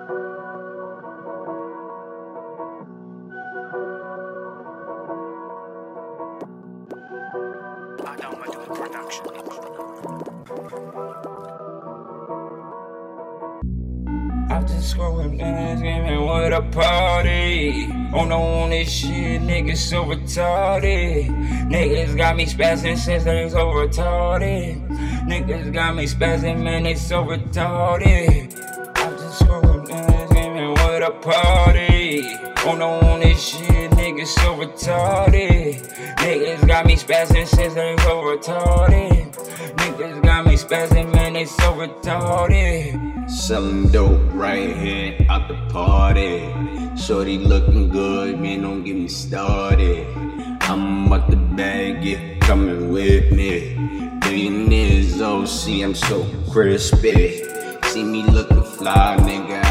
I know I'm doing production. I'm just scrolling bands, gaming with a party. On the on this shit, niggas so retarded. Niggas got me spazzing since they so retarded. Niggas got me spazzing, man, they so retarded. Party. On on this shit, niggas so retarded. Niggas got me spazzing since they so retarded. Niggas got me spazzing, man, they so retarded. Selling dope right here out the party. Shorty looking good, man, don't get me started. I'm out the bag, it coming with me. Billionaires oh, see, I'm so crispy. See me looking fly, nigga,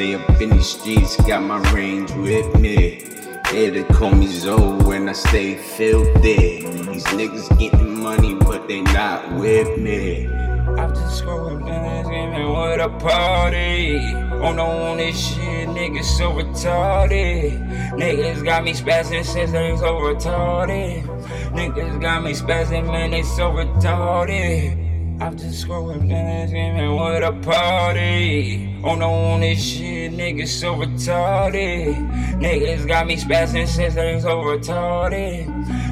Stay up in the streets, got my range with me. They call me Zoe when I stay filthy. These niggas getting money, but they not with me. Just scrolling bands, gaming with a party. On the on this shit, niggas so retarded. Niggas got me spazzing since they so retarded. Niggas got me spazzing, man, they so retarded. I'm just scrolling bands, gaming with a party. On on this shit, niggas so retarded. Niggas got me spazzing since they so retarded.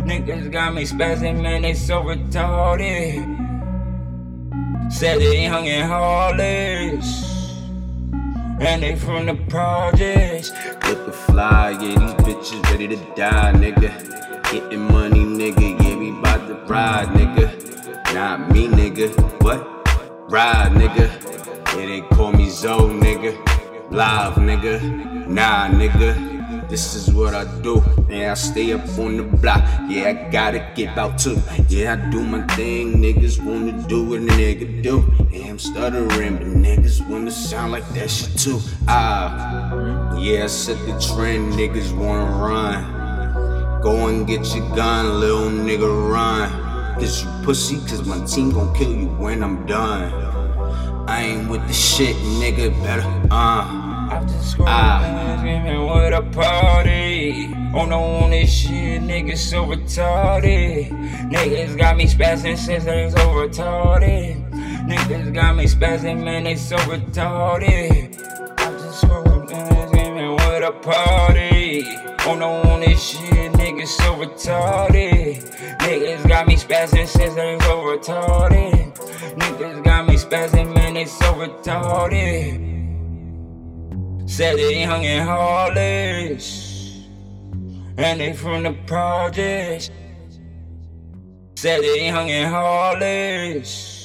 Niggas got me spazzing, man, they so retarded. Said they hung in Hollis. And they from the projects. Looking fly, yeah, these bitches ready to die, nigga. Getting money, nigga, yeah, we bout to ride, nigga. Not me, nigga, what? Ride, nigga. Yeah, they call me Zoe, nigga. Live, nigga. Nah, nigga. This is what I do, yeah, I stay up on the block, yeah, I gotta get out too. Yeah, I do my thing, niggas wanna do what a nigga do. Yeah, I'm stuttering, but niggas wanna sound like that shit too. Ah, yeah, I set the trend, niggas wanna run. Go and get your gun, little nigga, run. Cause you pussy, cause my team gon' kill you when I'm done. I ain't with the shit, nigga, better, uh. I'm just scrolling Ah. gaming with a party. On the on this shit, nigga, so retarded. Niggas got me spazzing since they so retarded. Niggas got me spazzing, man, they so retarded. I'm just scrolling bands, gaming with a party. On the on this shit, niggas so retarded. Niggas got me spazzing they so retarded. Niggas got me spazzing, man, they so retarded. Said they hung in Hollis. And they from the projects. Said they hung in Hollis.